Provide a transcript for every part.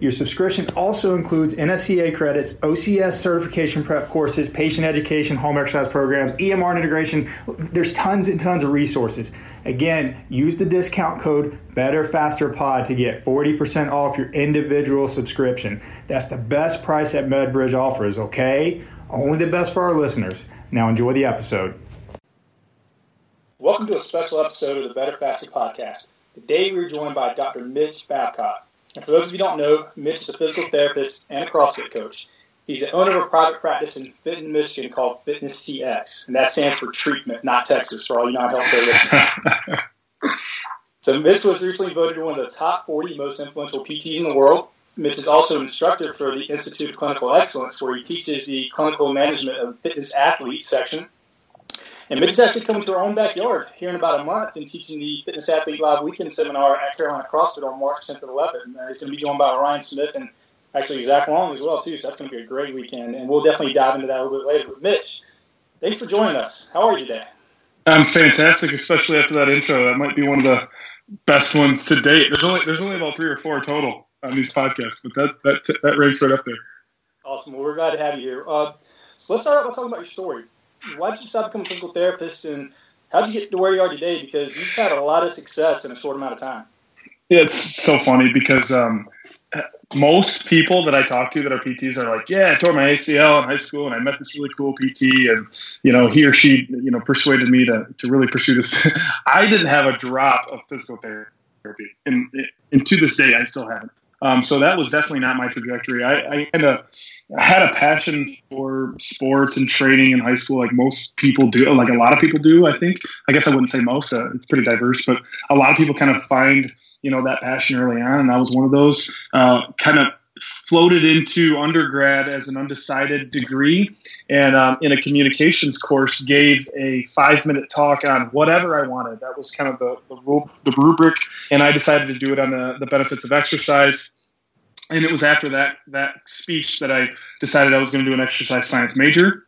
Your subscription also includes NSCA credits, OCS certification prep courses, patient education, home exercise programs, EMR integration. There's tons and tons of resources. Again, use the discount code Better Faster Pod to get 40% off your individual subscription. That's the best price that MedBridge offers, okay? Only the best for our listeners. Now enjoy the episode. Welcome to a special episode of the Better Faster Podcast. Today we're joined by Dr. Mitch Babcock. And for those of you who don't know, Mitch is a physical therapist and a CrossFit coach. He's the owner of a private practice in Fenton, Michigan called Fitness TX, and that stands for treatment, not Texas, for all you non-healthcare listeners. so Mitch was recently voted one of the top 40 most influential PTs in the world. Mitch is also an instructor for the Institute of Clinical Excellence, where he teaches the clinical management of fitness athletes section and Mitch is actually coming to our own backyard here in about a month and teaching the Fitness Athlete Live Weekend Seminar at Carolina CrossFit on March 10th and 11th. And uh, he's going to be joined by Ryan Smith and actually Zach Long as well, too. So that's going to be a great weekend. And we'll definitely dive into that a little bit later. But Mitch, thanks for joining us. How are you today? I'm fantastic, especially after that intro. That might be one of the best ones to date. There's only there's only about three or four total on these podcasts, but that that that ranks right up there. Awesome. Well, we're glad to have you here. Uh, so let's start out by talking about your story why did you to become a physical therapist, and how did you get to where you are today? Because you've had a lot of success in a short amount of time. Yeah, it's so funny because um, most people that I talk to that are PTs are like, "Yeah, I tore my ACL in high school, and I met this really cool PT, and you know, he or she, you know, persuaded me to to really pursue this." I didn't have a drop of physical therapy, and, and to this day, I still haven't. Um, so that was definitely not my trajectory. I, had a passion for sports and training in high school, like most people do, like a lot of people do. I think. I guess I wouldn't say most. Uh, it's pretty diverse, but a lot of people kind of find you know that passion early on, and I was one of those. Uh, kind of floated into undergrad as an undecided degree and um, in a communications course gave a five minute talk on whatever i wanted that was kind of the, the, the rubric and i decided to do it on the, the benefits of exercise and it was after that that speech that i decided i was going to do an exercise science major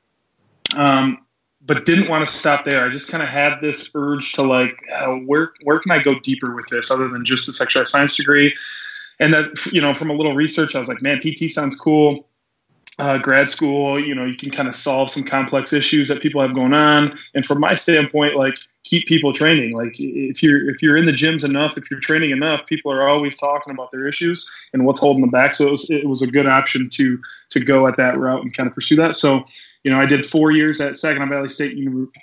um, but didn't want to stop there. I just kind of had this urge to like, uh, where where can I go deeper with this other than just this exercise science degree? And that you know from a little research i was like man pt sounds cool. Uh, grad school you know you can kind of solve some complex issues that people have going on. And from my standpoint like keep people training. Like if you're if you're in the gyms enough if you're training enough people are always talking about their issues and what's holding them back. So it was, it was a good option to to go at that route and kind of pursue that. So you know, I did four years at Saginaw Valley State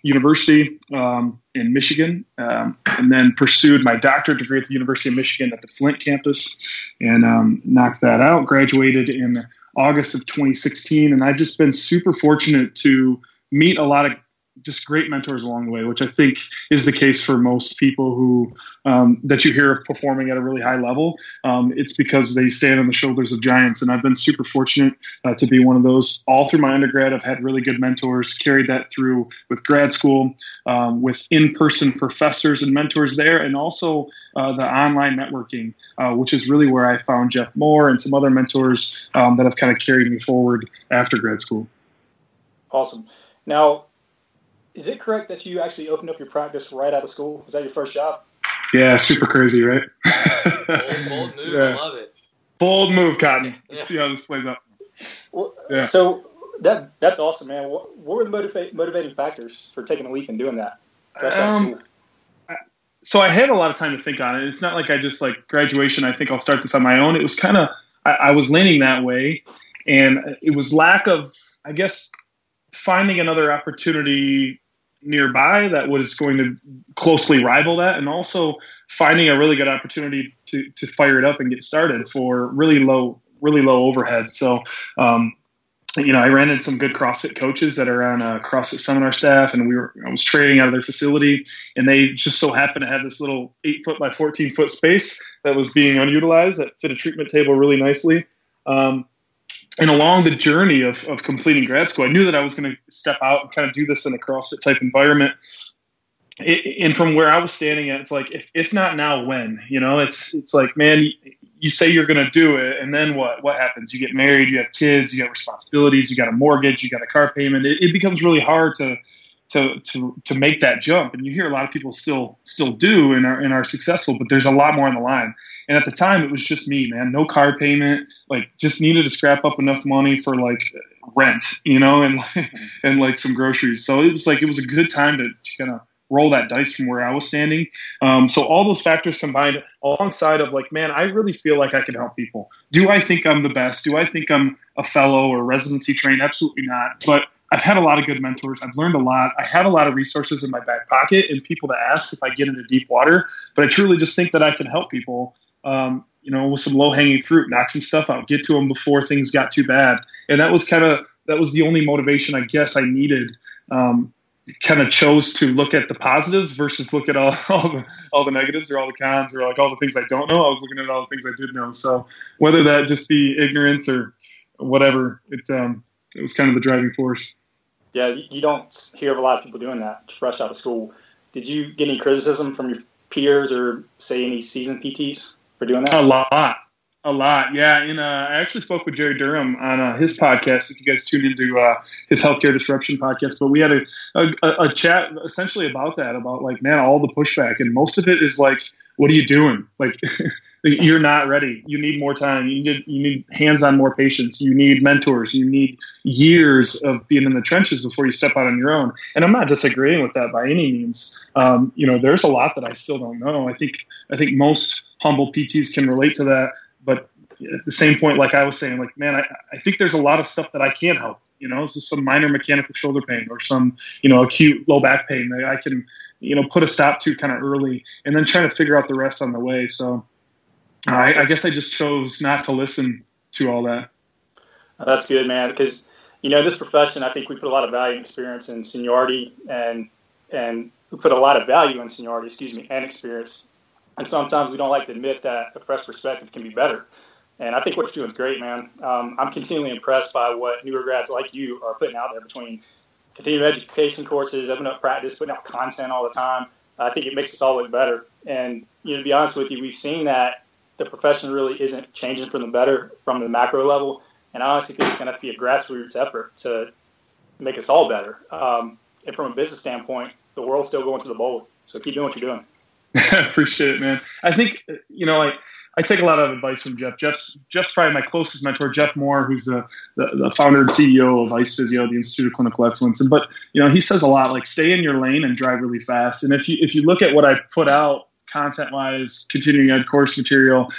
University um, in Michigan, um, and then pursued my doctorate degree at the University of Michigan at the Flint campus, and um, knocked that out. Graduated in August of 2016, and I've just been super fortunate to meet a lot of just great mentors along the way, which I think is the case for most people who um, that you hear of performing at a really high level. Um, it's because they stand on the shoulders of giants, and I've been super fortunate uh, to be one of those. All through my undergrad, I've had really good mentors. Carried that through with grad school, um, with in-person professors and mentors there, and also uh, the online networking, uh, which is really where I found Jeff Moore and some other mentors um, that have kind of carried me forward after grad school. Awesome. Now, is it correct that you actually opened up your practice right out of school? Was that your first job? Yeah, super crazy, right? bold, bold move. Yeah. I love it. Bold move, Cotton. Let's yeah. see how this plays out. Well, yeah. So that that's awesome, man. What, what were the motiva- motivating factors for taking a leap and doing that? Um, so I had a lot of time to think on it. It's not like I just like graduation. I think I'll start this on my own. It was kind of I, I was leaning that way, and it was lack of I guess finding another opportunity nearby that was going to closely rival that, and also finding a really good opportunity to to fire it up and get started for really low really low overhead. So um, you know, I ran into some good CrossFit coaches that are on a CrossFit seminar staff, and we were I was training out of their facility, and they just so happened to have this little eight foot by fourteen foot space that was being unutilized that fit a treatment table really nicely. Um, and along the journey of, of completing grad school, I knew that I was going to step out and kind of do this in a CrossFit type environment. It, and from where I was standing at, it's like, if, if not now, when? You know, it's it's like, man, you say you're going to do it, and then what? What happens? You get married, you have kids, you got responsibilities, you got a mortgage, you got a car payment. It, it, becomes really hard to to to to make that jump. And you hear a lot of people still still do and are and are successful, but there's a lot more on the line. And at the time, it was just me, man. No car payment, like just needed to scrap up enough money for like rent, you know, and and like some groceries. So it was like it was a good time to, to kind of roll that dice from where I was standing. Um, so all those factors combined, alongside of like, man, I really feel like I can help people. Do I think I'm the best? Do I think I'm a fellow or residency trained? Absolutely not. But I've had a lot of good mentors. I've learned a lot. I have a lot of resources in my back pocket and people to ask if I get into deep water. But I truly just think that I can help people. Um, you know, with some low hanging fruit, knock some stuff out, get to them before things got too bad. And that was kind of that was the only motivation I guess I needed um, kind of chose to look at the positives versus look at all, all the all the negatives or all the cons or like all the things I don't know. I was looking at all the things I did know. So whether that just be ignorance or whatever, it um, it was kind of the driving force. Yeah, you don't hear of a lot of people doing that fresh out of school. Did you get any criticism from your peers or say any seasoned PTs for doing that? A lot. A lot, yeah. And uh, I actually spoke with Jerry Durham on uh, his podcast. If you guys tuned into uh, his healthcare disruption podcast, but we had a, a, a chat essentially about that, about like, man, all the pushback, and most of it is like, what are you doing? Like, you're not ready. You need more time. You need you need hands-on more patients. You need mentors. You need years of being in the trenches before you step out on your own. And I'm not disagreeing with that by any means. Um, you know, there's a lot that I still don't know. I think I think most humble PTs can relate to that but at the same point, like I was saying, like, man, I, I think there's a lot of stuff that I can't help. You know, so some minor mechanical shoulder pain or some, you know, acute low back pain that I can, you know, put a stop to kind of early and then trying to figure out the rest on the way. So I, I guess I just chose not to listen to all that. That's good, man. Because, you know, this profession, I think we put a lot of value and experience in seniority and, and we put a lot of value in seniority, excuse me, and experience and sometimes we don't like to admit that a fresh perspective can be better. And I think what you're doing is great, man. Um, I'm continually impressed by what newer grads like you are putting out there between continuing education courses, opening up practice, putting out content all the time. I think it makes us all look better. And you know, to be honest with you, we've seen that the profession really isn't changing for the better from the macro level. And I honestly think it's going to be a grassroots effort to make us all better. Um, and from a business standpoint, the world's still going to the bowl. So keep doing what you're doing. I appreciate it, man. I think you know, I I take a lot of advice from Jeff. Jeff's Jeff's probably my closest mentor. Jeff Moore, who's the, the, the founder and CEO of Ice Physio, the Institute of Clinical Excellence. And but you know, he says a lot like stay in your lane and drive really fast. And if you if you look at what I put out content wise, continuing ed course material,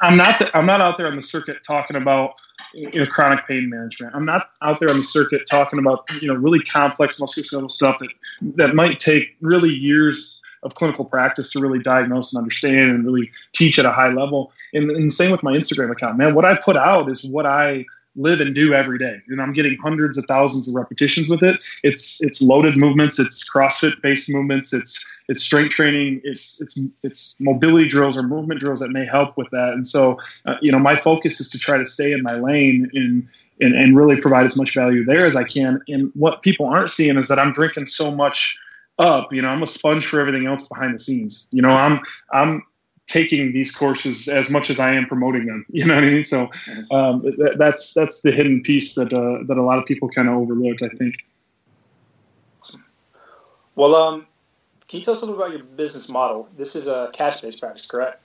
I'm not the, I'm not out there on the circuit talking about you know chronic pain management. I'm not out there on the circuit talking about you know really complex musculoskeletal stuff that that might take really years of clinical practice to really diagnose and understand and really teach at a high level. And, and same with my Instagram account, man. What I put out is what I live and do every day and i'm getting hundreds of thousands of repetitions with it it's it's loaded movements it's crossfit based movements it's it's strength training it's it's it's mobility drills or movement drills that may help with that and so uh, you know my focus is to try to stay in my lane and and really provide as much value there as i can and what people aren't seeing is that i'm drinking so much up. You know, I'm a sponge for everything else behind the scenes. You know, I'm I'm taking these courses as much as I am promoting them. You know what I mean? So um, that, that's that's the hidden piece that uh, that a lot of people kind of overlook. I think. Well, um, can you tell us a little about your business model? This is a cash-based practice, correct?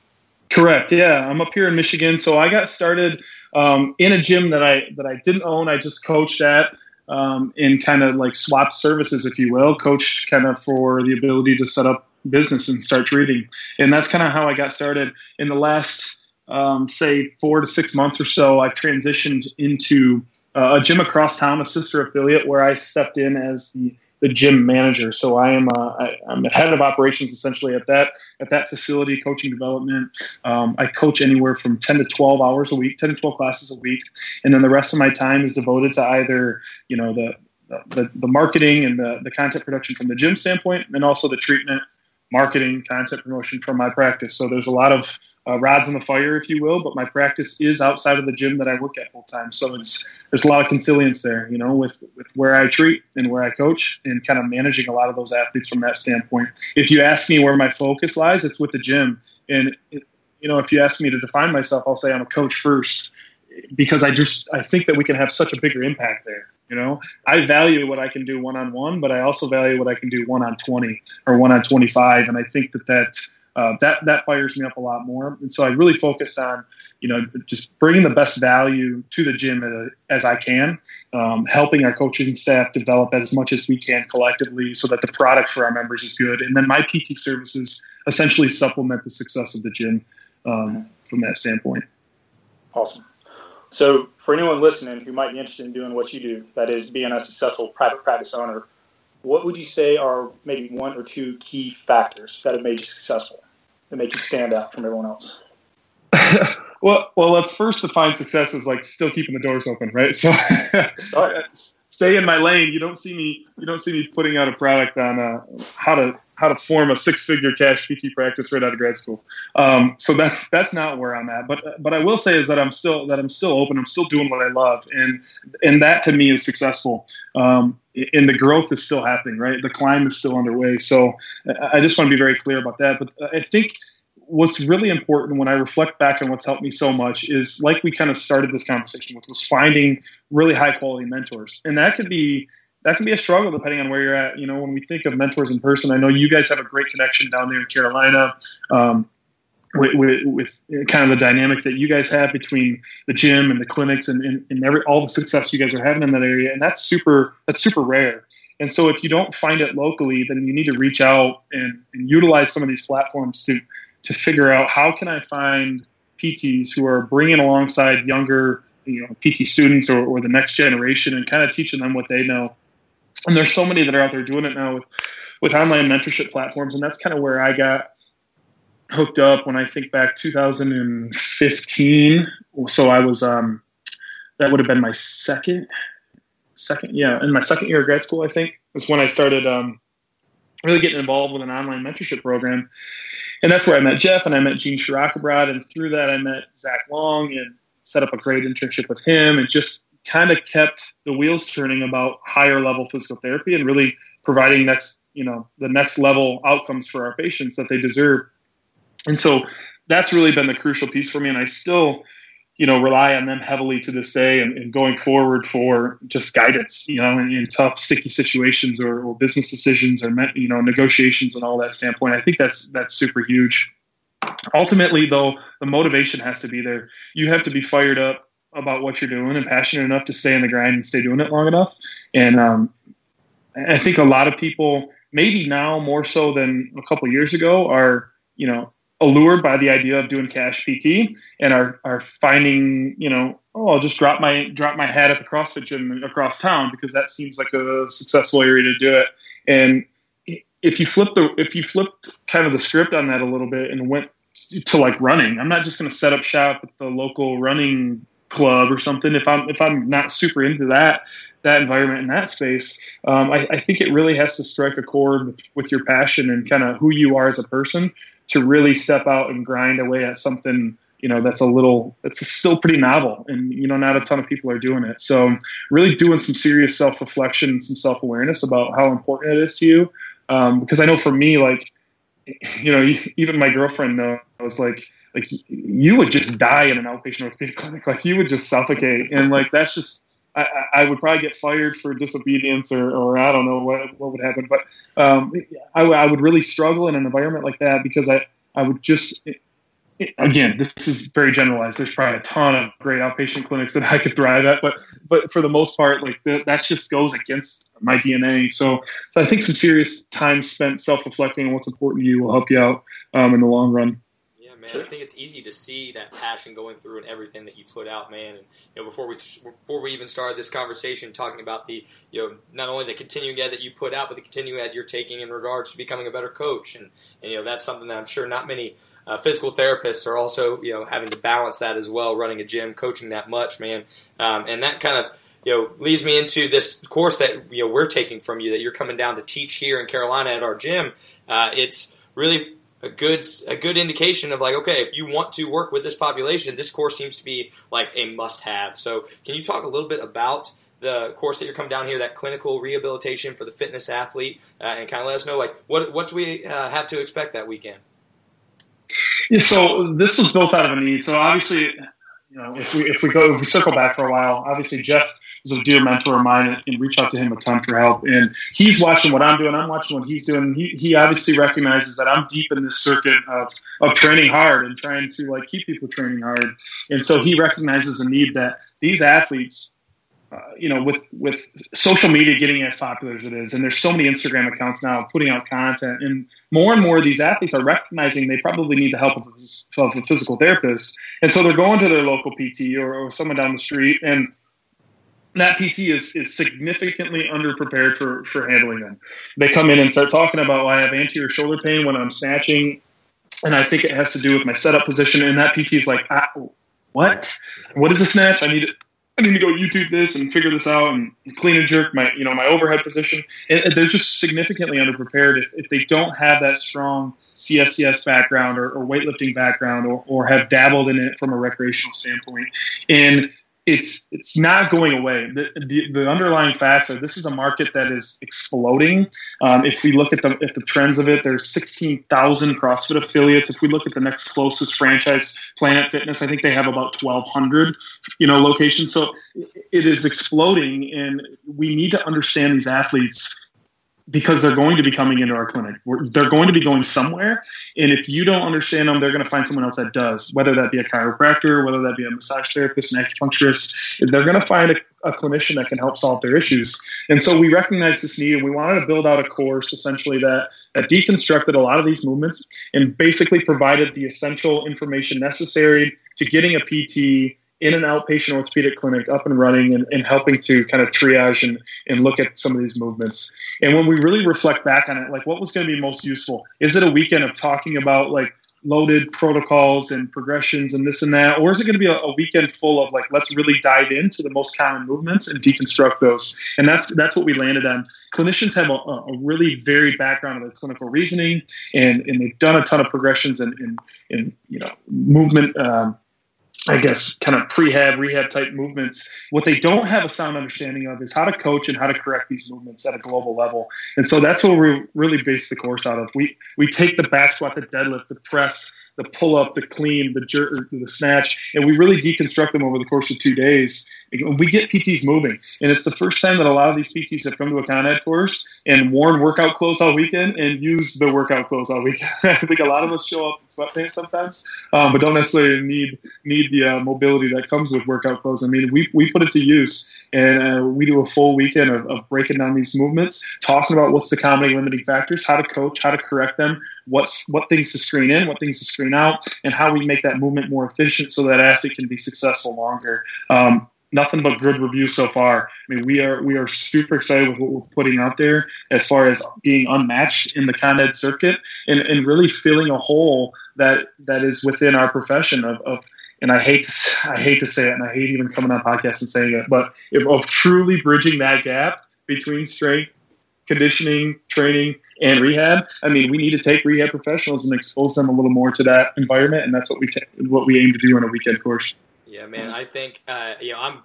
Correct. Yeah, I'm up here in Michigan, so I got started um, in a gym that I that I didn't own. I just coached at um, and kind of like swap services, if you will, coach kind of for the ability to set up business and start trading. And that's kind of how I got started. In the last, um, say, four to six months or so, I've transitioned into uh, a gym across town, a sister affiliate, where I stepped in as the the gym manager. So I am uh, I, am the head of operations essentially at that at that facility, coaching development. Um, I coach anywhere from 10 to 12 hours a week, 10 to 12 classes a week, and then the rest of my time is devoted to either you know the the, the marketing and the, the content production from the gym standpoint, and also the treatment, marketing, content promotion from my practice. So there's a lot of uh, rods in the fire, if you will. But my practice is outside of the gym that I work at full time, so it's there's a lot of consilience there, you know, with with where I treat and where I coach, and kind of managing a lot of those athletes from that standpoint. If you ask me where my focus lies, it's with the gym, and it, you know, if you ask me to define myself, I'll say I'm a coach first because I just I think that we can have such a bigger impact there. You know, I value what I can do one on one, but I also value what I can do one on twenty or one on twenty five, and I think that that uh, that that fires me up a lot more. And so I really focused on, you know, just bringing the best value to the gym as, I can, um, helping our coaching staff develop as much as we can collectively, so that the product for our members is good. And then my PT services essentially supplement the success of the gym um, from that standpoint. Awesome. So, for anyone listening who might be interested in doing what you do, that is being a successful private practice owner, what would you say are maybe one or two key factors that have made you successful? that make you stand out from everyone else? well, well, let's first define success as like still keeping the doors open, right? So, stay in my lane. You don't see me. You don't see me putting out a product on uh, how to how to form a six figure cash PT practice right out of grad school. Um, so that's that's not where I'm at. But but I will say is that I'm still that I'm still open. I'm still doing what I love, and and that to me is successful. Um, and the growth is still happening, right? The climb is still underway. So I just want to be very clear about that. But I think what's really important when I reflect back on what's helped me so much is like we kind of started this conversation with was finding really high quality mentors. And that could be that can be a struggle depending on where you're at. You know, when we think of mentors in person, I know you guys have a great connection down there in Carolina. Um, with, with, with, kind of the dynamic that you guys have between the gym and the clinics and, and, and every all the success you guys are having in that area, and that's super that's super rare. And so, if you don't find it locally, then you need to reach out and, and utilize some of these platforms to to figure out how can I find PTs who are bringing alongside younger you know PT students or, or the next generation and kind of teaching them what they know. And there's so many that are out there doing it now with with online mentorship platforms, and that's kind of where I got hooked up when I think back 2015. So I was um, that would have been my second second yeah in my second year of grad school I think was when I started um, really getting involved with an online mentorship program. And that's where I met Jeff and I met Gene Shirakabrad. And through that, I met Zach Long and set up a great internship with him and just kind of kept the wheels turning about higher level physical therapy and really providing next, you know, the next level outcomes for our patients that they deserve and so that's really been the crucial piece for me. And I still, you know, rely on them heavily to this day and, and going forward for just guidance, you know, in, in tough, sticky situations or, or, business decisions or, you know, negotiations and all that standpoint. I think that's, that's super huge. Ultimately, though, the motivation has to be there. You have to be fired up about what you're doing and passionate enough to stay in the grind and stay doing it long enough. And um, I think a lot of people, maybe now more so than a couple years ago, are, you know, allured by the idea of doing cash PT and are are finding, you know, oh, I'll just drop my drop my hat at the CrossFit gym across town because that seems like a successful area to do it. And if you flip the if you flipped kind of the script on that a little bit and went to like running, I'm not just going to set up shop at the local running club or something. If I'm if I'm not super into that that environment in that space, um, I, I, think it really has to strike a chord with your passion and kind of who you are as a person to really step out and grind away at something you know that's a little that's still pretty novel and you know not a ton of people are doing it so really doing some serious self-reflection and some self-awareness about how important it is to you um, because i know for me like you know even my girlfriend knows like like you would just die in an outpatient orthopedic clinic like you would just suffocate and like that's just I, I, would probably get fired for disobedience or, or I don't know what, what would happen. But um, I, I, would really struggle in an environment like that because I, I would just, again, this is very generalized. There's probably a ton of great outpatient clinics that I could thrive at, but but for the most part, like that just goes against my DNA. So so I think some serious time spent self reflecting on what's important to you will help you out um, in the long run man. Sure. I think it's easy to see that passion going through and everything that you put out, man. And you know, before we before we even started this conversation, talking about the you know not only the continuing ed that you put out, but the continuing ed you're taking in regards to becoming a better coach, and, and you know that's something that I'm sure not many uh, physical therapists are also you know having to balance that as well, running a gym, coaching that much, man, um, and that kind of you know leads me into this course that you know we're taking from you that you're coming down to teach here in Carolina at our gym. Uh, it's really a good a good indication of like okay if you want to work with this population this course seems to be like a must have so can you talk a little bit about the course that you're coming down here that clinical rehabilitation for the fitness athlete uh, and kind of let us know like what what do we uh, have to expect that weekend? Yeah, so this was built out of a need. So obviously you know if we if we go if we circle back for a while obviously jeff is a dear mentor of mine and reach out to him a ton for help. And he's watching what I'm doing. I'm watching what he's doing. He, he obviously recognizes that I'm deep in this circuit of, of training hard and trying to like keep people training hard. And so he recognizes a need that these athletes, uh, you know, with with social media getting as popular as it is, and there's so many Instagram accounts now putting out content, and more and more of these athletes are recognizing they probably need the help of a, of a physical therapist, and so they're going to their local PT or, or someone down the street, and that PT is, is significantly underprepared for, for handling them. They come in and start talking about, well, I have anterior shoulder pain when I'm snatching, and I think it has to do with my setup position. And that PT is like, ah, what? What is a snatch? I need I need to go YouTube this and figure this out and clean and jerk my you know my overhead position. And they're just significantly underprepared if, if they don't have that strong CSCS background or, or weightlifting background or, or have dabbled in it from a recreational standpoint. And it's it's not going away. The, the, the, underlying facts are this is a market that is exploding. Um, if we look at the at the trends of it, there's 16,000 CrossFit affiliates. If we look at the next closest franchise, Planet Fitness, I think they have about 1,200, you know, locations. So it is exploding, and we need to understand these athletes because they're going to be coming into our clinic. We're, they're going to be going somewhere. And if you don't understand them, they're going to find someone else that does, whether that be a chiropractor, whether that be a massage therapist, an acupuncturist. They're going to find a, a clinician that can help solve their issues. And so we recognize this need and we wanted to build out a course essentially that, that deconstructed a lot of these movements and basically provided the essential information necessary to getting a PT in an outpatient orthopedic clinic up and running and, and, helping to kind of triage and, and look at some of these movements. And when we really reflect back on it, like what was going to be most useful? Is it a weekend of talking about like loaded protocols and progressions and this and that? Or is it going to be a, a weekend full of like, let's really dive into the most common movements and deconstruct those? And that's, that's what we landed on. Clinicians have a, a really varied background of their clinical reasoning and, and they've done a ton of progressions and, and, you know, movement, um, I guess, kind of prehab, rehab type movements. What they don't have a sound understanding of is how to coach and how to correct these movements at a global level. And so that's what we really base the course out of. We we take the back squat, the deadlift, the press, the pull up, the clean, the jerk, the snatch, and we really deconstruct them over the course of two days. We get PTs moving, and it's the first time that a lot of these PTs have come to a ConEd course and worn workout clothes all weekend and used the workout clothes all weekend. I think a lot of us show up in sweatpants sometimes, um, but don't necessarily need need the uh, mobility that comes with workout clothes. I mean, we we put it to use, and uh, we do a full weekend of, of breaking down these movements, talking about what's the common limiting factors, how to coach, how to correct them, what's what things to screen in, what things to screen out, and how we make that movement more efficient so that athlete can be successful longer. Um, nothing but good reviews so far. I mean, we are we are super excited with what we're putting out there as far as being unmatched in the ConEd circuit and, and really filling a hole that that is within our profession of, of and I hate to I hate to say it, and I hate even coming on podcast and saying it, but of truly bridging that gap between strength conditioning, training, and rehab. I mean, we need to take rehab professionals and expose them a little more to that environment, and that's what we t- what we aim to do on a weekend course. Yeah, man. I think uh, you know I'm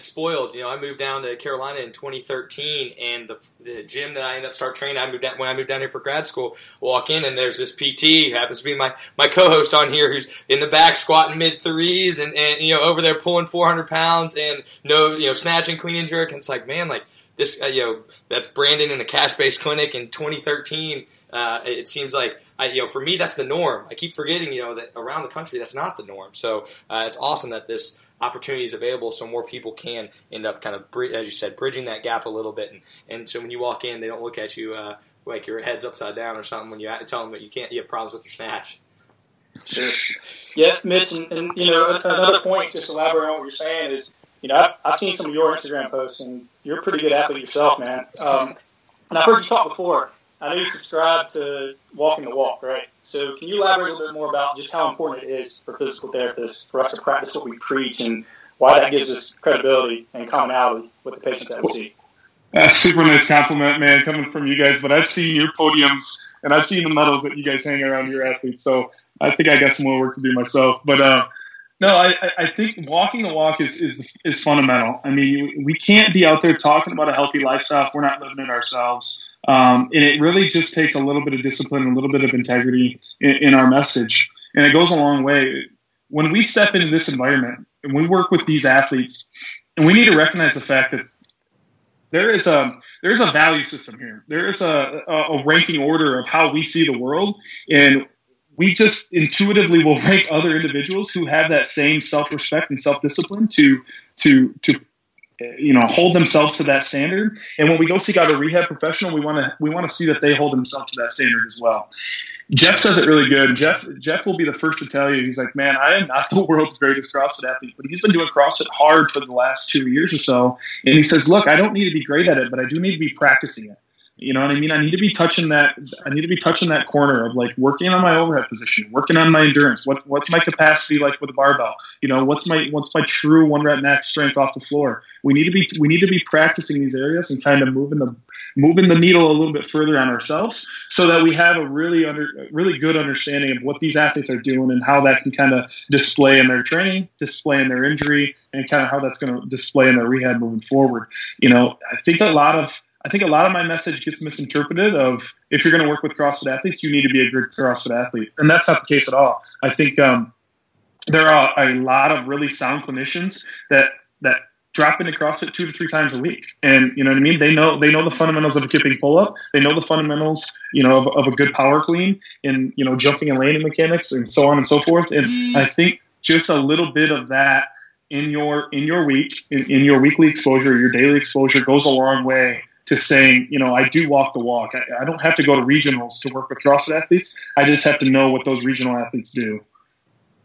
spoiled. You know, I moved down to Carolina in 2013, and the, the gym that I ended up start training, I moved down, when I moved down here for grad school. Walk in, and there's this PT happens to be my my co-host on here, who's in the back squatting mid threes, and and you know over there pulling 400 pounds, and no you know snatching, clean and jerk. And it's like, man, like this, uh, you know, that's Brandon in a cash based clinic in 2013. Uh, it seems like, I, you know, for me, that's the norm. I keep forgetting, you know, that around the country, that's not the norm. So uh, it's awesome that this opportunity is available so more people can end up kind of, as you said, bridging that gap a little bit. And, and so when you walk in, they don't look at you uh, like your head's upside down or something when you tell them that you can't, you have problems with your snatch. Sure. Yeah, Mitch, and, and, you know another point, just elaborate on what you're saying is, you know, I've, I've seen some of your Instagram posts, and you're a pretty good athlete yourself, man. Um, and I've heard you talk before. I know you subscribe to Walking the Walk, right? So can you elaborate a little bit more about just how important it is for physical therapists for us to practice what we preach and why that gives us credibility and commonality with the patients that we see? That's super nice compliment, man, coming from you guys. But I've seen your podiums and I've seen the medals that you guys hang around your athletes. So I think I got some more work to do myself. But uh, no, I, I think walking the walk is, is is fundamental. I mean, we can't be out there talking about a healthy lifestyle if we're not living it ourselves. Um, and it really just takes a little bit of discipline and a little bit of integrity in, in our message. And it goes a long way. When we step into this environment and we work with these athletes, and we need to recognize the fact that there is a there's a value system here. There is a, a, ranking order of how we see the world, and we just intuitively will rank other individuals who have that same self respect and self discipline to to to you know hold themselves to that standard. And when we go seek out a rehab professional we want to we want to see that they hold themselves to that standard as well. Jeff says it really good. Jeff jeff will be the first to tell you he's like man i am not the world's greatest crossfit athlete but he's been doing crossfit hard for the last two years or so. And he says look i don't need to be great at it but i do need to be practicing it you know what I mean? I need to be touching that. I need to be touching that corner of like working on my overhead position, working on my endurance. What what's my capacity like with a barbell? You know, what's my what's my true one rep max strength off the floor? We need to be we need to be practicing these areas and kind of moving the moving the needle a little bit further on ourselves, so that we have a really under really good understanding of what these athletes are doing and how that can kind of display in their training, display in their injury, and kind of how that's going to display in their rehab moving forward. You know, I think a lot of I think a lot of my message gets misinterpreted of if you're going to work with CrossFit athletes, you need to be a good CrossFit athlete. And that's not the case at all. I think um, there are a lot of really sound clinicians that, that drop into CrossFit two to three times a week. And you know what I mean? They know, they know the fundamentals of a kipping pull up. They know the fundamentals, you know, of, of a good power clean and, you know, jumping and landing mechanics and so on and so forth. And I think just a little bit of that in your, in your week, in, in your weekly exposure, your daily exposure goes a long way to saying, you know, I do walk the walk. I, I, don't have to go to regionals to work with CrossFit athletes. I just have to know what those regional athletes do.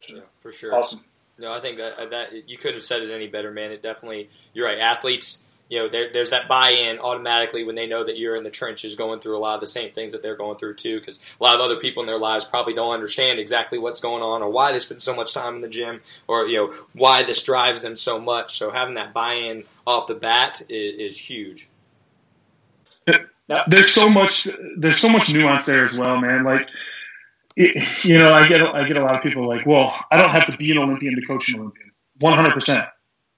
Yeah, for sure. Awesome. No, I think that uh, that you couldn't have said it any better, man. It definitely, you're right. Athletes, you know, there, there's that buy-in automatically when they know that you're in the trenches going through a lot of the same things that they're going through too. Because a lot of other people in their lives probably don't understand exactly what's going on or why they spend so much time in the gym or you know why this drives them so much. So having that buy-in off the bat is, is huge there's so much there's so much nuance there as well, man. Like it, you know, I get I get a lot of people like, well, I don't have to be an Olympian to coach an Olympian, 100. percent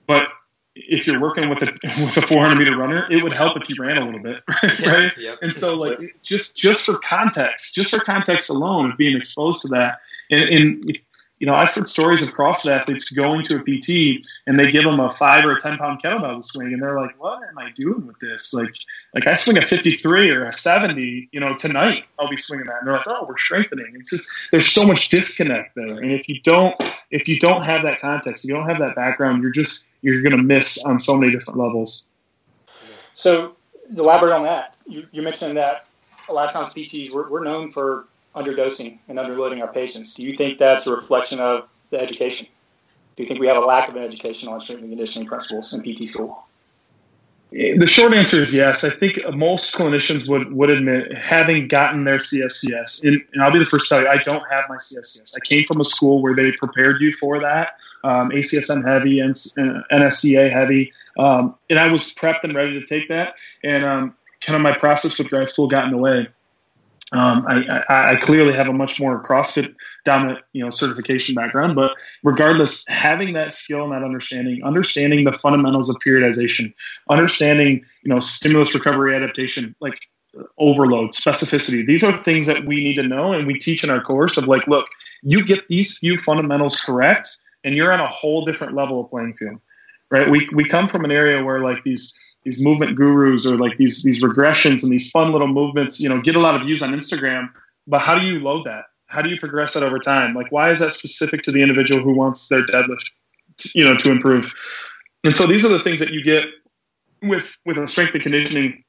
But if you're working with a with a 400 meter runner, it would help if you ran a little bit, right? Yep. And so, like, just just for context, just for context alone of being exposed to that, and, and you know, I've heard stories of CrossFit athletes going to a PT and they give them a five or a ten pound kettlebell to swing, and they're like, "What am I doing with this? Like, like I swing a fifty three or a seventy, you know, tonight I'll be swinging that." And they're like, "Oh, we're strengthening." It's just there's so much disconnect there, and if you don't if you don't have that context, you don't have that background, you're just you're going to miss on so many different levels. So, elaborate on that. You, you mentioned that a lot of times PTs we're, we're known for underdosing and underloading our patients. Do you think that's a reflection of the education? Do you think we have a lack of education on strength and conditioning principles in PT school? The short answer is yes. I think most clinicians would, would admit having gotten their CSCS, and, and I'll be the first to tell you, I don't have my CSCS. I came from a school where they prepared you for that, um, ACSM heavy and NSCA heavy, um, and I was prepped and ready to take that. And um, kind of my process with grad school got in the way. Um, I, I, I, clearly have a much more CrossFit dominant, you know, certification background, but regardless, having that skill and that understanding, understanding the fundamentals of periodization, understanding, you know, stimulus recovery adaptation, like overload, specificity. These are things that we need to know, and we teach in our course of like, look, you get these few fundamentals correct, and you're on a whole different level of playing field, right? We we come from an area where like these these movement gurus or like these these regressions and these fun little movements, you know, get a lot of views on Instagram. But how do you load that? How do you progress that over time? Like, why is that specific to the individual who wants their deadlift, you know, to improve? And so these are the things that you get with with a strength and conditioning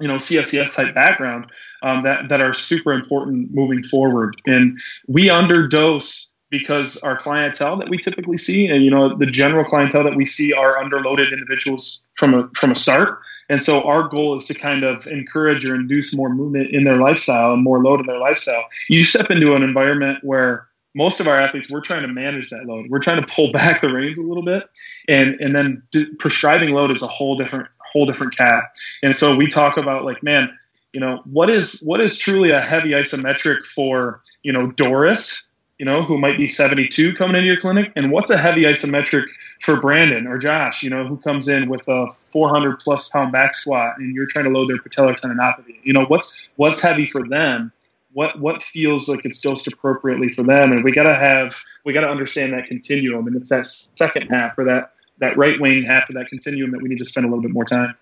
you know CSCS type background um, that that are super important moving forward. And we underdose because our clientele that we typically see, and you know the general clientele that we see are underloaded individuals from a from a start. And so our goal is to kind of encourage or induce more movement in their lifestyle and more load in their lifestyle. You step into an environment where most of our athletes we're trying to manage that load. We're trying to pull back the reins a little bit, and and then prescribing load is a whole different whole different cat. And so we talk about like, man, you know, what is what is truly a heavy isometric for you know Doris, you know, who might be 72 coming into your clinic, and what's a heavy isometric for Brandon or Josh, you know, who comes in with a 400 plus pound back squat and you're trying to load their patellar tendinopathy. You know, what's what's heavy for them? What what feels like it's dosed appropriately for them? And we got to have we got to understand that continuum, and it's that second half or that that right wing half of that continuum that we need to spend a little bit more time.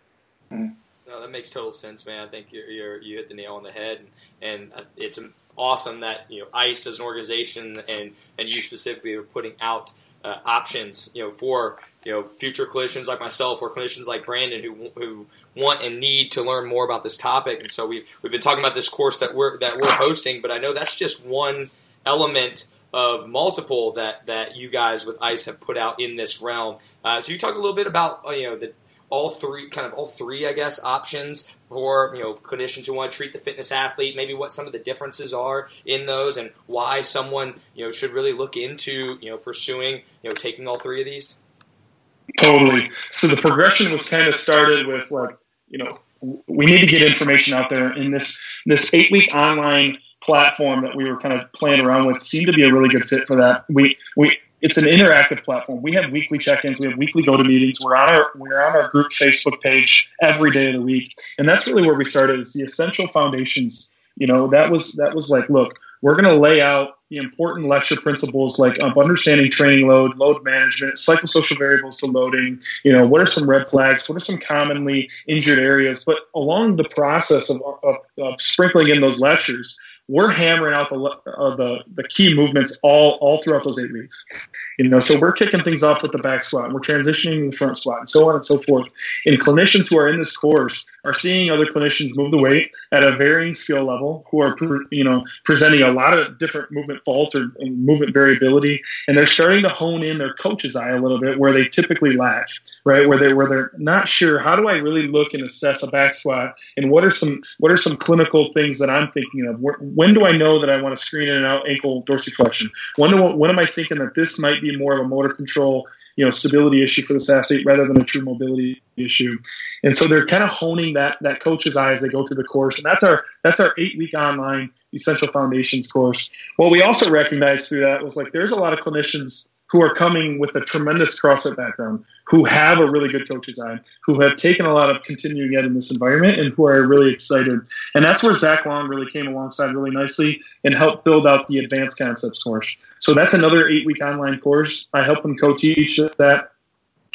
No, that makes total sense, man. I think you're, you're, you hit the nail on the head, and, and it's awesome that you know ICE as an organization and and you specifically are putting out uh, options, you know, for you know future clinicians like myself or clinicians like Brandon who who want and need to learn more about this topic. And so we've we've been talking about this course that we're that we're hosting, but I know that's just one element of multiple that that you guys with ICE have put out in this realm. Uh, so you talk a little bit about uh, you know the all three kind of all three I guess options for you know clinicians who want to treat the fitness athlete maybe what some of the differences are in those and why someone you know should really look into you know pursuing you know taking all three of these? Totally. So the progression was kind of started with like you know we need to get information out there in this this eight week online platform that we were kind of playing around with seemed to be a really good fit for that. We we it's an interactive platform. We have weekly check-ins. We have weekly go-to-meetings. We're on our we're on our group Facebook page every day of the week, and that's really where we started. Is the essential foundations. You know, that was that was like, look, we're going to lay out the important lecture principles like understanding training load, load management, psychosocial variables to loading. You know, what are some red flags? What are some commonly injured areas? But along the process of, of, of sprinkling in those lectures, we're hammering out the, uh, the the key movements all all throughout those eight weeks. You know, so we're kicking things off with the back squat, and we're transitioning to the front squat, and so on and so forth. And clinicians who are in this course are seeing other clinicians move the weight at a varying skill level, who are you know presenting a lot of different movement faults or movement variability, and they're starting to hone in their coach's eye a little bit where they typically lack, right? Where they where they're not sure how do I really look and assess a back squat, and what are some what are some clinical things that I'm thinking of. Where, when do I know that I want to screen in and out ankle dorsiflexion? When do, when am I thinking that this might be more of a motor control, you know, stability issue for this athlete rather than a true mobility issue? And so they're kind of honing that that coach's eye as they go through the course, and that's our that's our eight week online essential foundations course. What we also recognized through that was like there's a lot of clinicians who are coming with a tremendous CrossFit background, who have a really good coach's eye, who have taken a lot of continuing ed in this environment, and who are really excited. And that's where Zach Long really came alongside really nicely and helped build out the advanced concepts course. So that's another eight week online course. I help them co teach that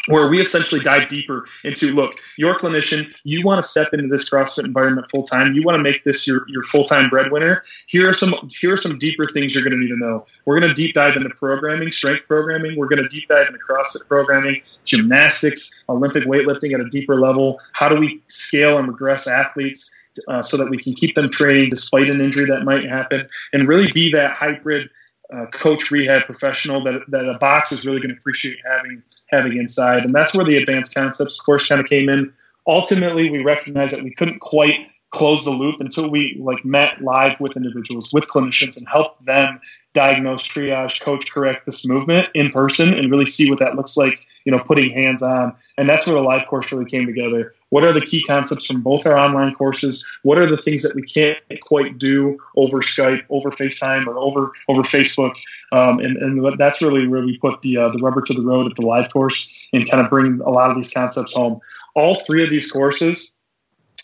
where we essentially dive deeper into look, you're a clinician, you want to step into this CrossFit environment full time, you want to make this your, your full time breadwinner. Here are some here are some deeper things you're going to need to know. We're going to deep dive into programming, strength programming. We're going to deep dive into CrossFit programming, gymnastics, Olympic weightlifting at a deeper level. How do we scale and regress athletes? Uh, so that we can keep them training despite an injury that might happen, and really be that hybrid uh, coach rehab professional that, that a box is really going to appreciate having having inside. And that's where the advanced concepts course kind of came in. Ultimately, we recognized that we couldn't quite close the loop until we like met live with individuals, with clinicians, and helped them diagnose, triage, coach, correct this movement in person, and really see what that looks like. You know, putting hands on, and that's where the live course really came together. What are the key concepts from both our online courses? What are the things that we can't quite do over Skype, over FaceTime, or over over Facebook? Um, and, and that's really where we put the uh, the rubber to the road at the live course and kind of bring a lot of these concepts home. All three of these courses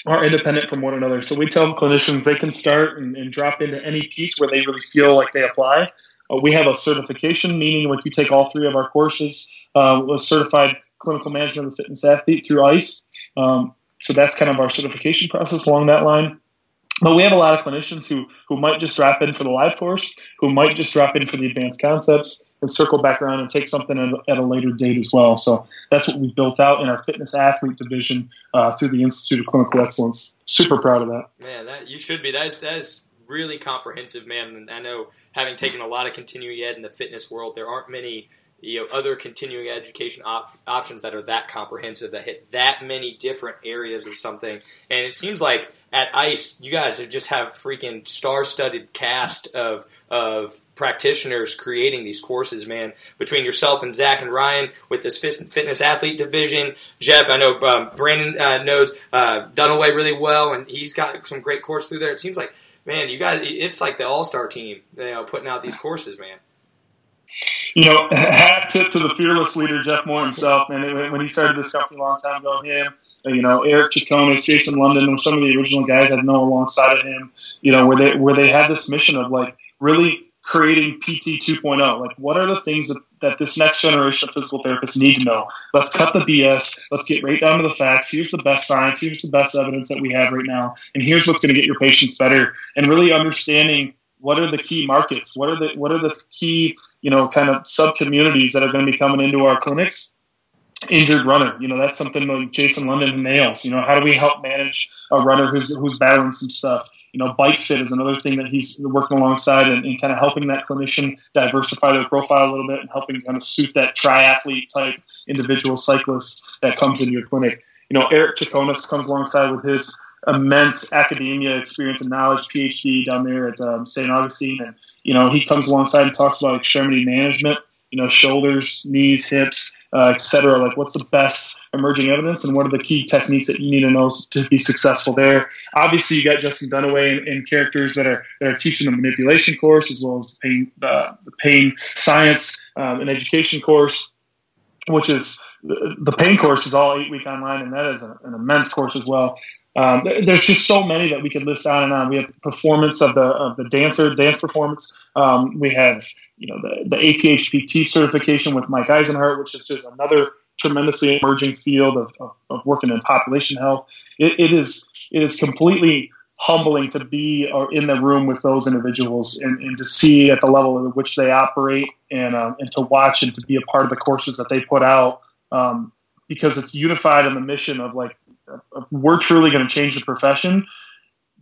are independent from one another. So we tell clinicians they can start and, and drop into any piece where they really feel like they apply. Uh, we have a certification, meaning like you take all three of our courses, uh, a certified clinical management of the fitness athlete through ICE. Um, so that's kind of our certification process along that line. But we have a lot of clinicians who who might just drop in for the live course, who might just drop in for the advanced concepts, and circle back around and take something at, at a later date as well. So that's what we built out in our fitness athlete division uh, through the Institute of Clinical Excellence. Super proud of that. Man, that you should be. That's that's really comprehensive, man. And I know having taken a lot of continuing ed in the fitness world, there aren't many you know other continuing education op- options that are that comprehensive that hit that many different areas of something. And it seems like at ice you guys just have freaking star-studded cast of of practitioners creating these courses man. Between yourself and zach and ryan with this fitness athlete division jeff i know um, brandon uh, knows uh, dunaway really well and he's got some great course through there. It seems like man you guys it's like the all-star team you know putting out these courses man you know, hat tip to the fearless leader, Jeff Moore himself. And when he started this company a long time ago, him, you know, Eric Chaconas, Jason Lunden, and some of the original guys I've known alongside of him, you know, where they, where they had this mission of like really creating PT 2.0. Like, what are the things that, that this next generation of physical therapists need to know? Let's cut the BS. Let's get right down to the facts. Here's the best science. Here's the best evidence that we have right now. And here's what's going to get your patients better. And really understanding what are the key markets? What are the what are the key you know kind of sub communities that are going to be coming into our clinics? Injured runner, you know that's something like Jason Lunden nails. You know how do we help manage a runner who's who's battling some stuff? You know, bike fit is another thing that he's working alongside and, and kind of helping that clinician diversify their profile a little bit and helping kind of suit that triathlete type individual cyclist that comes into your clinic. You know, Eric Chaconas comes alongside with his immense academia experience and knowledge, PhD down there at um, St. Augustine, and you know he comes alongside and talks about extremity management. You know, shoulders, knees, hips, uh, etc. Like, what's the best emerging evidence, and what are the key techniques that you need to know to be successful there? Obviously, you got Justin Dunaway and, and characters that are that are teaching the manipulation course as well as the pain, uh, the pain science um, and education course, which is the pain course is all eight week online, and that is an immense course as well. Um, there's just so many that we could list on and on. We have performance of the of the dancer, dance performance. Um, we have you know the the APHPT certification with Mike Eisenhart, which is just another tremendously emerging field of, of, of working in population health. It, it is it is completely humbling to be uh, in the room with those individuals and, and to see at the level at which they operate and uh, and to watch and to be a part of the courses that they put out um, because it's unified in the mission of like we're truly going to change the profession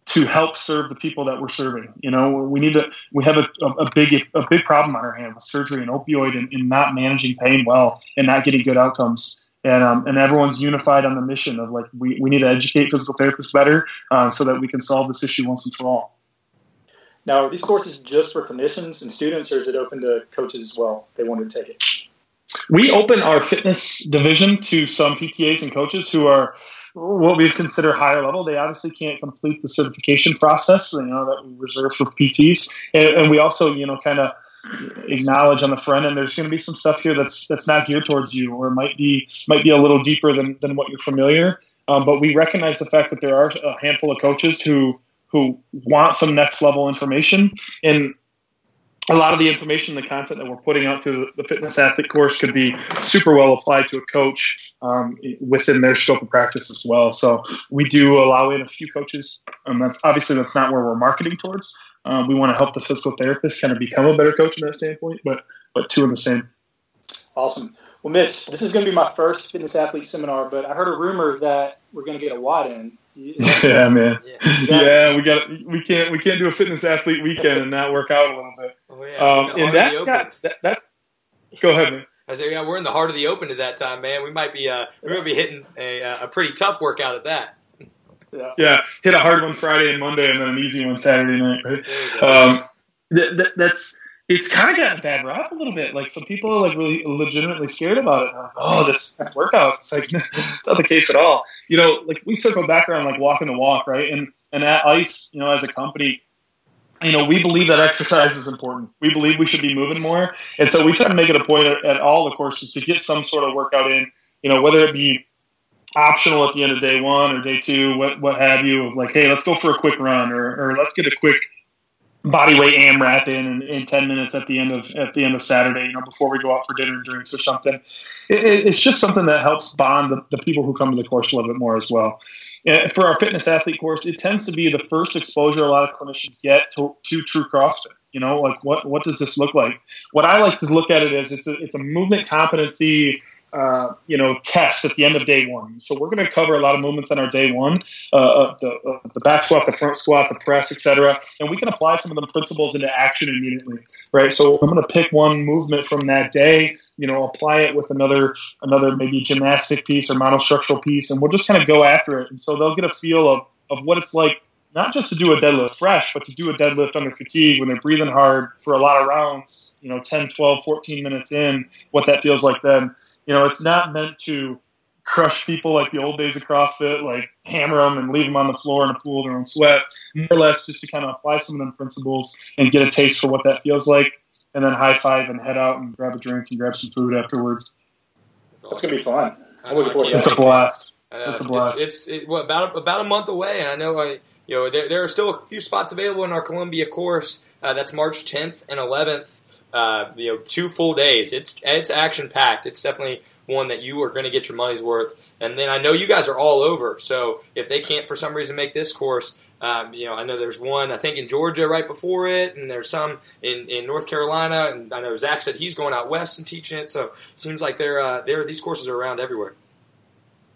to help serve the people that we're serving. You know, we need to. We have a, a big a big problem on our hand with surgery and opioid and, and not managing pain well and not getting good outcomes. And um, and everyone's unified on the mission of like we, we need to educate physical therapists better uh, so that we can solve this issue once and for all. Now, are these courses just for clinicians and students, or is it open to coaches as well? They want to take it. We open our fitness division to some PTAs and coaches who are what we consider higher level. They obviously can't complete the certification process, you know, that we reserve for PTs, and, and we also, you know, kind of acknowledge on the front end there's going to be some stuff here that's that's not geared towards you or might be might be a little deeper than, than what you're familiar um, but we recognize the fact that there are a handful of coaches who who want some next level information and a lot of the information, the content that we're putting out through the fitness athlete course could be super well applied to a coach um, within their scope of practice as well. So we do allow in a few coaches, and that's obviously that's not where we're marketing towards. Um, we want to help the physical therapist kind of become a better coach in that standpoint, but but two in the same. Awesome. Well, Mitch, this is going to be my first fitness athlete seminar, but I heard a rumor that we're going to get a WOD in. Yeah, man. Yeah. yeah, we got we can't we can't do a fitness athlete weekend and not work out a little bit. Oh, yeah. um, and that's got that, that. Go ahead, man. I said, yeah, we're in the heart of the open at that time, man. We might be uh, we might be hitting a, uh, a pretty tough workout at that. Yeah. yeah, hit a hard one Friday and Monday, and then an easy one Saturday night. Right? Um, th- th- that's it's kind of gotten bad rap a little bit. Like some people are like really legitimately scared about it. Like, oh, this workout. It's like it's not the case at all. You know, like we circle back around like walking the walk, right? And and at Ice, you know, as a company, you know, we believe that exercise is important. We believe we should be moving more, and so we try to make it a point at, at all the courses to get some sort of workout in. You know, whether it be optional at the end of day one or day two, what what have you, of like, hey, let's go for a quick run, or, or let's get a quick body weight AMRAP in, in, in ten minutes at the end of at the end of Saturday, you know, before we go out for dinner and drinks or something. It, it, it's just something that helps bond the, the, people who come to the course a little bit more as well. for our fitness athlete course, it tends to be the first exposure a lot of clinicians get to, to true CrossFit. You know, like what what does this look like? What I like to look at it as it's a, it's a movement competency uh, you know test at the end of day one. So we're going to cover a lot of movements on our day one, uh, the, uh, the back squat, the front squat, the press, etc. And we can apply some of the principles into action immediately, right? So I'm going to pick one movement from that day, you know, apply it with another another maybe gymnastic piece or monostructural piece, and we'll just kind of go after it. And so they'll get a feel of of what it's like not just to do a deadlift fresh, but to do a deadlift under fatigue when they're breathing hard for a lot of rounds, you know, 10, 12, 14 minutes in, what that feels like then. You know, it's not meant to crush people like the old days of CrossFit, like hammer them and leave them on the floor in a pool of their own sweat. More or less just to kind of apply some of them principles and get a taste for what that feels like, and then high five and head out and grab a drink and grab some food afterwards. It's awesome. Gonna be fun. I'm looking forward It's a blast. It's a blast. It's, it's it, well, about about a month away, and I know I you know there, there are still a few spots available in our Columbia course. Uh, that's March 10th and 11th. Uh, you know, two full days. It's it's action packed. It's definitely one that you are going to get your money's worth. And then I know you guys are all over. So if they can't for some reason make this course, um, you know, I know there's one I think in Georgia right before it, and there's some in, in North Carolina, and I know Zach said he's going out west and teaching it. So it seems like they're uh, they're these courses are around everywhere.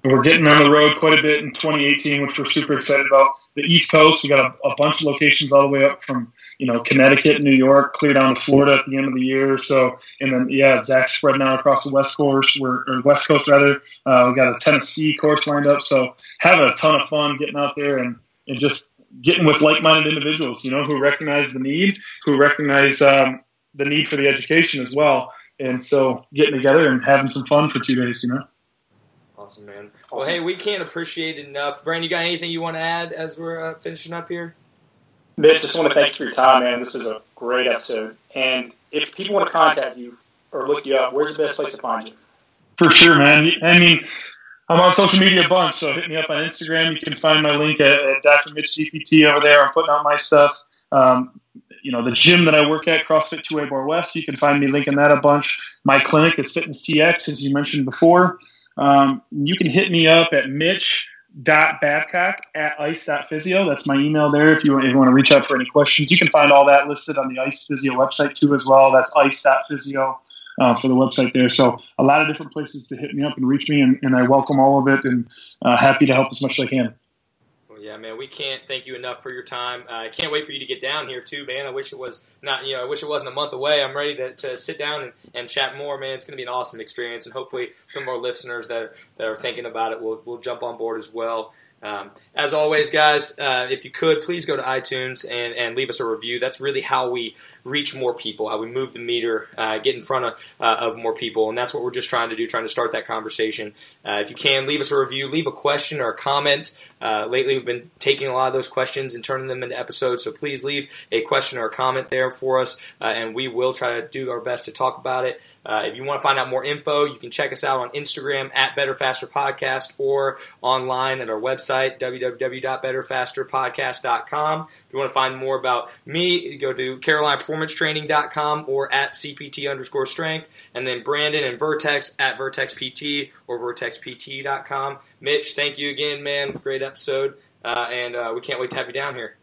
We're getting on the road quite a bit in 2018, which we're super excited about. The East Coast, we got a, a, bunch of locations all the way up from you know Connecticut, New York, clear down to Florida at the end of the year. So, and then yeah, Zach's spreading out across the West Coast, or West Coast rather. Uh, we got a Tennessee course lined up, so having a ton of fun getting out there and and just getting with like-minded individuals, you know, who recognize the need, who recognize um, the need for the education as well. And so getting together and having some fun for two days, you know. Awesome, man. Awesome. Well, hey, we can't appreciate it enough. Brandon, you got anything you want to add as we're uh, finishing up here? Mitch, just want to thank you for your time, man. This is a great episode. And if people want to contact you or look you up, where's the best place to find you? For sure, man. I mean, I'm on social media a bunch, so hit me up on Instagram. You can find my link at, at Dr. Mitch GPT over there. I'm putting out my stuff. Um, you know, the gym that I work at, CrossFit 2A Bar West, you can find me linking that a bunch. My clinic is Fitness TX, as you mentioned before. Um, you can hit me up at mitch.babcock at ice.physio. That's my email there if you, if you want to reach out for any questions. You can find all that listed on the Ice Physio website too as well. That's ice.physio uh, for the website there. So a lot of different places to hit me up and reach me, and, and I welcome all of it and uh, happy to help as much as I can. Yeah, man, we can't thank you enough for your time. I can't wait for you to get down here too, man. I wish it was not, you know, I wish it wasn't a month away. I'm ready to, to sit down and, and chat more, man. It's going to be an awesome experience, and hopefully some more listeners that are, that are thinking about it will will jump on board as well. Um, as always, guys, uh, if you could, please go to iTunes and, and leave us a review. That's really how we reach more people, how we move the meter, uh, get in front of, uh, of more people. And that's what we're just trying to do, trying to start that conversation. Uh, if you can, leave us a review, leave a question or a comment. Uh, lately, we've been taking a lot of those questions and turning them into episodes. So please leave a question or a comment there for us, uh, and we will try to do our best to talk about it. Uh, if you want to find out more info, you can check us out on Instagram at Better Faster Podcast or online at our website, www.betterfasterpodcast.com. If you want to find more about me, go to CarolinaPerformanceTraining.com or at CPT underscore strength. And then Brandon and Vertex at VertexPT or VertexPT.com. Mitch, thank you again, man. Great episode. Uh, and uh, we can't wait to have you down here.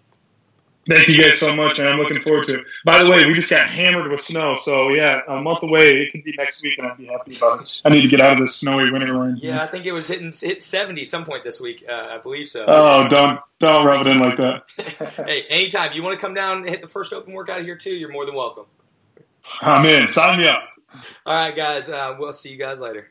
Thank you guys so much, and I'm looking forward to it. By the way, we just got hammered with snow, so yeah, a month away. It could be next week, and I'd be happy about it. I need to get out of this snowy winter line. Yeah, I think it was hitting hit 70 some point this week. Uh, I believe so. Oh, don't don't rub it in like that. hey, anytime you want to come down and hit the first open workout here too, you're more than welcome. I'm in. Sign me up. All right, guys. Uh, we'll see you guys later.